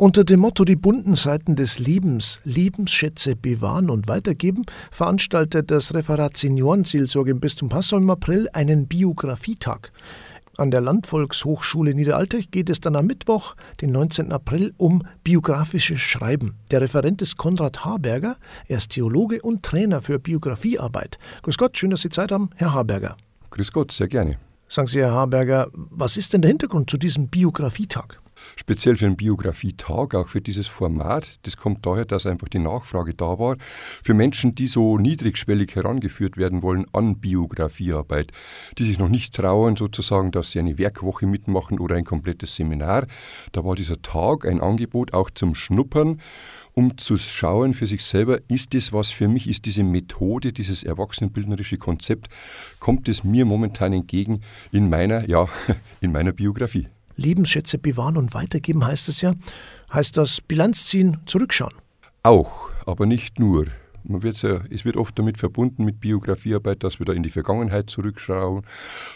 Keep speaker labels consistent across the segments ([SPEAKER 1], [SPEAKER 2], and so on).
[SPEAKER 1] Unter dem Motto Die bunten Seiten des Lebens, Lebensschätze bewahren und weitergeben, veranstaltet das Referat Seniorenseelsorge im Bistum Passau im April einen Biografietag. An der Landvolkshochschule Niederalteich geht es dann am Mittwoch, den 19. April, um biografisches Schreiben. Der Referent ist Konrad Haberger. Er ist Theologe und Trainer für Biografiearbeit. Grüß Gott, schön, dass Sie Zeit haben, Herr Haberger.
[SPEAKER 2] Grüß Gott, sehr gerne.
[SPEAKER 1] Sagen Sie, Herr Haberger, was ist denn der Hintergrund zu diesem Biografietag?
[SPEAKER 2] Speziell für einen Biografietag, auch für dieses Format. Das kommt daher, dass einfach die Nachfrage da war für Menschen, die so niedrigschwellig herangeführt werden wollen an Biografiearbeit, die sich noch nicht trauen, sozusagen, dass sie eine Werkwoche mitmachen oder ein komplettes Seminar. Da war dieser Tag ein Angebot auch zum Schnuppern um zu schauen für sich selber, ist das was für mich, ist diese Methode, dieses erwachsenenbildnerische Konzept, kommt es mir momentan entgegen in meiner, ja, in meiner Biografie.
[SPEAKER 1] Lebensschätze bewahren und weitergeben heißt es ja. Heißt das Bilanz ziehen, zurückschauen?
[SPEAKER 2] Auch, aber nicht nur. Man wird ja, es wird oft damit verbunden mit Biografiearbeit, dass wir da in die Vergangenheit zurückschauen,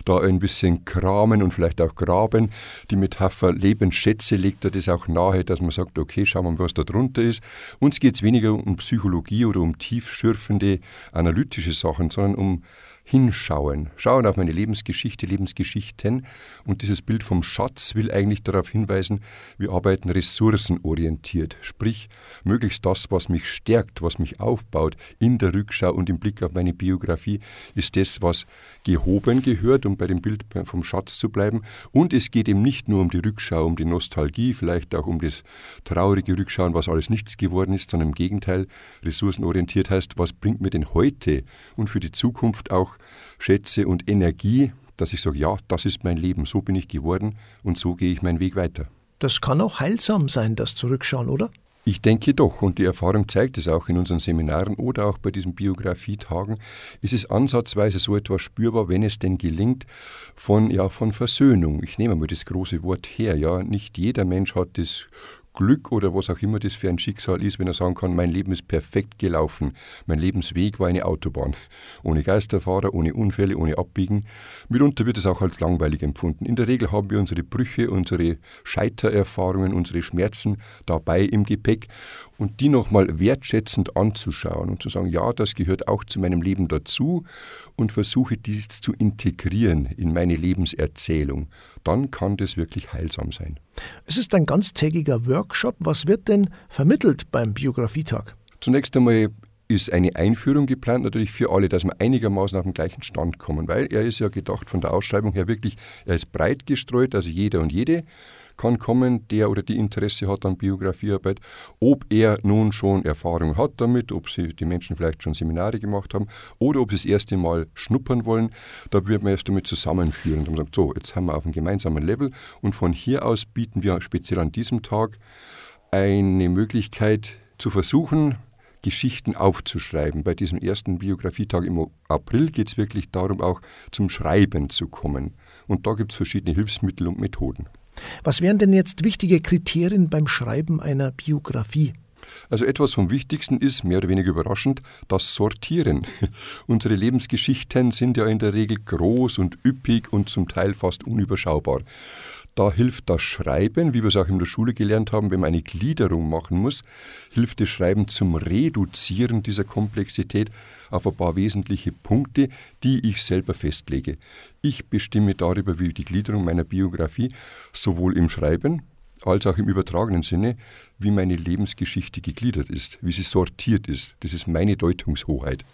[SPEAKER 2] da ein bisschen kramen und vielleicht auch graben. Die Metapher Lebensschätze legt da das auch nahe, dass man sagt, okay, schauen wir mal, was da drunter ist. Uns geht es weniger um Psychologie oder um tiefschürfende analytische Sachen, sondern um hinschauen, schauen auf meine Lebensgeschichte, Lebensgeschichten. Und dieses Bild vom Schatz will eigentlich darauf hinweisen, wir arbeiten ressourcenorientiert, sprich möglichst das, was mich stärkt, was mich aufbaut in der Rückschau und im Blick auf meine Biografie, ist das, was gehoben gehört, um bei dem Bild vom Schatz zu bleiben. Und es geht eben nicht nur um die Rückschau, um die Nostalgie, vielleicht auch um das traurige Rückschauen, was alles nichts geworden ist, sondern im Gegenteil, ressourcenorientiert heißt, was bringt mir denn heute und für die Zukunft auch schätze und Energie, dass ich sage, ja, das ist mein Leben, so bin ich geworden und so gehe ich meinen Weg weiter.
[SPEAKER 1] Das kann auch heilsam sein, das Zurückschauen, oder?
[SPEAKER 2] Ich denke doch, und die Erfahrung zeigt es auch in unseren Seminaren oder auch bei diesen Biografietagen, ist es ansatzweise so etwas spürbar, wenn es denn gelingt, von, ja, von Versöhnung. Ich nehme mal das große Wort her, ja, nicht jeder Mensch hat das Glück oder was auch immer das für ein Schicksal ist, wenn er sagen kann, mein Leben ist perfekt gelaufen, mein Lebensweg war eine Autobahn, ohne Geisterfahrer, ohne Unfälle, ohne Abbiegen. Mitunter wird es auch als langweilig empfunden. In der Regel haben wir unsere Brüche, unsere Scheitererfahrungen, unsere Schmerzen dabei im Gepäck und die nochmal wertschätzend anzuschauen und zu sagen, ja, das gehört auch zu meinem Leben dazu und versuche dies zu integrieren in meine Lebenserzählung, dann kann das wirklich heilsam sein.
[SPEAKER 1] Es ist ein ganztägiger Workshop. Was wird denn vermittelt beim Biografietag?
[SPEAKER 2] Zunächst einmal ist eine Einführung geplant, natürlich für alle, dass wir einigermaßen auf den gleichen Stand kommen, weil er ist ja gedacht von der Ausschreibung her wirklich, er ist breit gestreut, also jeder und jede kann kommen, der oder die Interesse hat an Biografiearbeit, ob er nun schon Erfahrung hat damit, ob sie die Menschen vielleicht schon Seminare gemacht haben oder ob sie das erste Mal schnuppern wollen. Da wird man erst damit zusammenführen und sagt, so, jetzt haben wir auf einem gemeinsamen Level und von hier aus bieten wir speziell an diesem Tag eine Möglichkeit zu versuchen, Geschichten aufzuschreiben. Bei diesem ersten Biografietag im April geht es wirklich darum, auch zum Schreiben zu kommen. Und da gibt es verschiedene Hilfsmittel und Methoden.
[SPEAKER 1] Was wären denn jetzt wichtige Kriterien beim Schreiben einer Biografie?
[SPEAKER 2] Also etwas vom Wichtigsten ist, mehr oder weniger überraschend, das Sortieren. Unsere Lebensgeschichten sind ja in der Regel groß und üppig und zum Teil fast unüberschaubar. Da hilft das Schreiben, wie wir es auch in der Schule gelernt haben, wenn man eine Gliederung machen muss, hilft das Schreiben zum Reduzieren dieser Komplexität auf ein paar wesentliche Punkte, die ich selber festlege. Ich bestimme darüber, wie die Gliederung meiner Biografie sowohl im Schreiben als auch im übertragenen Sinne, wie meine Lebensgeschichte gegliedert ist, wie sie sortiert ist. Das ist meine Deutungshoheit.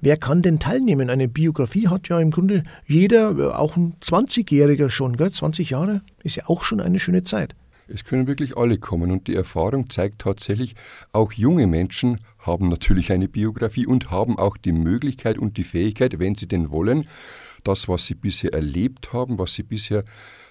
[SPEAKER 1] Wer kann denn teilnehmen? Eine Biografie hat ja im Grunde jeder, äh, auch ein 20-Jähriger schon, gell? 20 Jahre ist ja auch schon eine schöne Zeit.
[SPEAKER 2] Es können wirklich alle kommen und die Erfahrung zeigt tatsächlich, auch junge Menschen haben natürlich eine Biografie und haben auch die Möglichkeit und die Fähigkeit, wenn sie denn wollen, das, was sie bisher erlebt haben, was sie bisher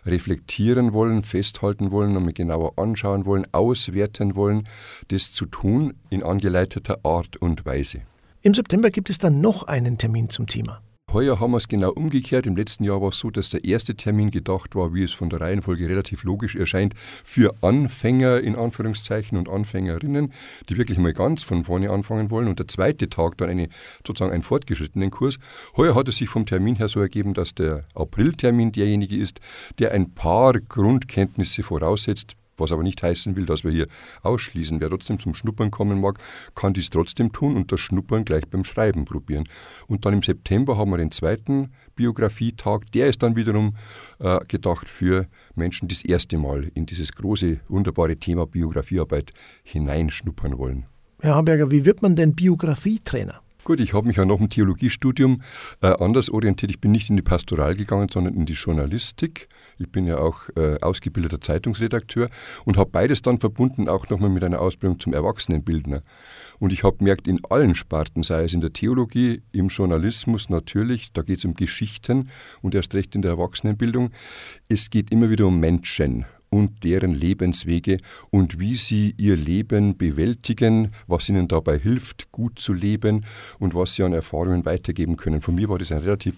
[SPEAKER 2] reflektieren wollen, festhalten wollen, nochmal genauer anschauen wollen, auswerten wollen, das zu tun in angeleiteter Art und Weise.
[SPEAKER 1] Im September gibt es dann noch einen Termin zum Thema.
[SPEAKER 2] Heuer haben wir es genau umgekehrt. Im letzten Jahr war es so, dass der erste Termin gedacht war, wie es von der Reihenfolge relativ logisch erscheint, für Anfänger in Anführungszeichen und Anfängerinnen, die wirklich mal ganz von vorne anfangen wollen. Und der zweite Tag dann eine, sozusagen einen fortgeschrittenen Kurs. Heuer hat es sich vom Termin her so ergeben, dass der Apriltermin derjenige ist, der ein paar Grundkenntnisse voraussetzt, Was aber nicht heißen will, dass wir hier ausschließen. Wer trotzdem zum Schnuppern kommen mag, kann dies trotzdem tun und das Schnuppern gleich beim Schreiben probieren. Und dann im September haben wir den zweiten Biografietag. Der ist dann wiederum äh, gedacht für Menschen, die das erste Mal in dieses große, wunderbare Thema Biografiearbeit hineinschnuppern wollen.
[SPEAKER 1] Herr Hamburger, wie wird man denn Biografietrainer?
[SPEAKER 2] Gut, ich habe mich ja noch im Theologiestudium äh, anders orientiert. Ich bin nicht in die Pastoral gegangen, sondern in die Journalistik. Ich bin ja auch äh, ausgebildeter Zeitungsredakteur und habe beides dann verbunden, auch nochmal mit einer Ausbildung zum Erwachsenenbildner. Und ich habe gemerkt, in allen Sparten, sei es in der Theologie, im Journalismus natürlich, da geht es um Geschichten und erst recht in der Erwachsenenbildung, es geht immer wieder um Menschen und deren Lebenswege und wie sie ihr Leben bewältigen, was ihnen dabei hilft, gut zu leben und was sie an Erfahrungen weitergeben können. Von mir war das ein relativ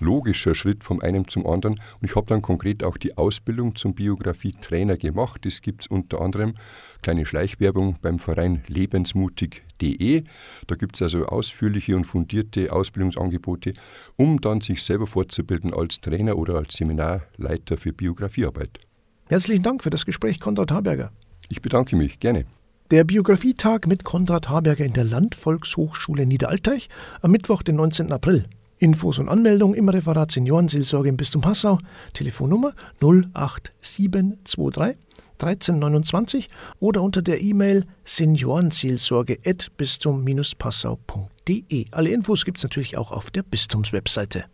[SPEAKER 2] logischer Schritt vom einen zum anderen und ich habe dann konkret auch die Ausbildung zum Biografietrainer gemacht. Das gibt es unter anderem, kleine Schleichwerbung beim Verein lebensmutig.de. Da gibt es also ausführliche und fundierte Ausbildungsangebote, um dann sich selber fortzubilden als Trainer oder als Seminarleiter für Biografiearbeit.
[SPEAKER 1] Herzlichen Dank für das Gespräch, Konrad Haberger.
[SPEAKER 2] Ich bedanke mich, gerne.
[SPEAKER 1] Der Biografietag mit Konrad Haberger in der Landvolkshochschule Niederalteich am Mittwoch, den 19. April. Infos und Anmeldung im Referat Seniorenseelsorge im Bistum Passau. Telefonnummer 08723 1329 oder unter der E-Mail seniorenseelsorge.bistum-passau.de. Alle Infos gibt es natürlich auch auf der Bistumswebseite.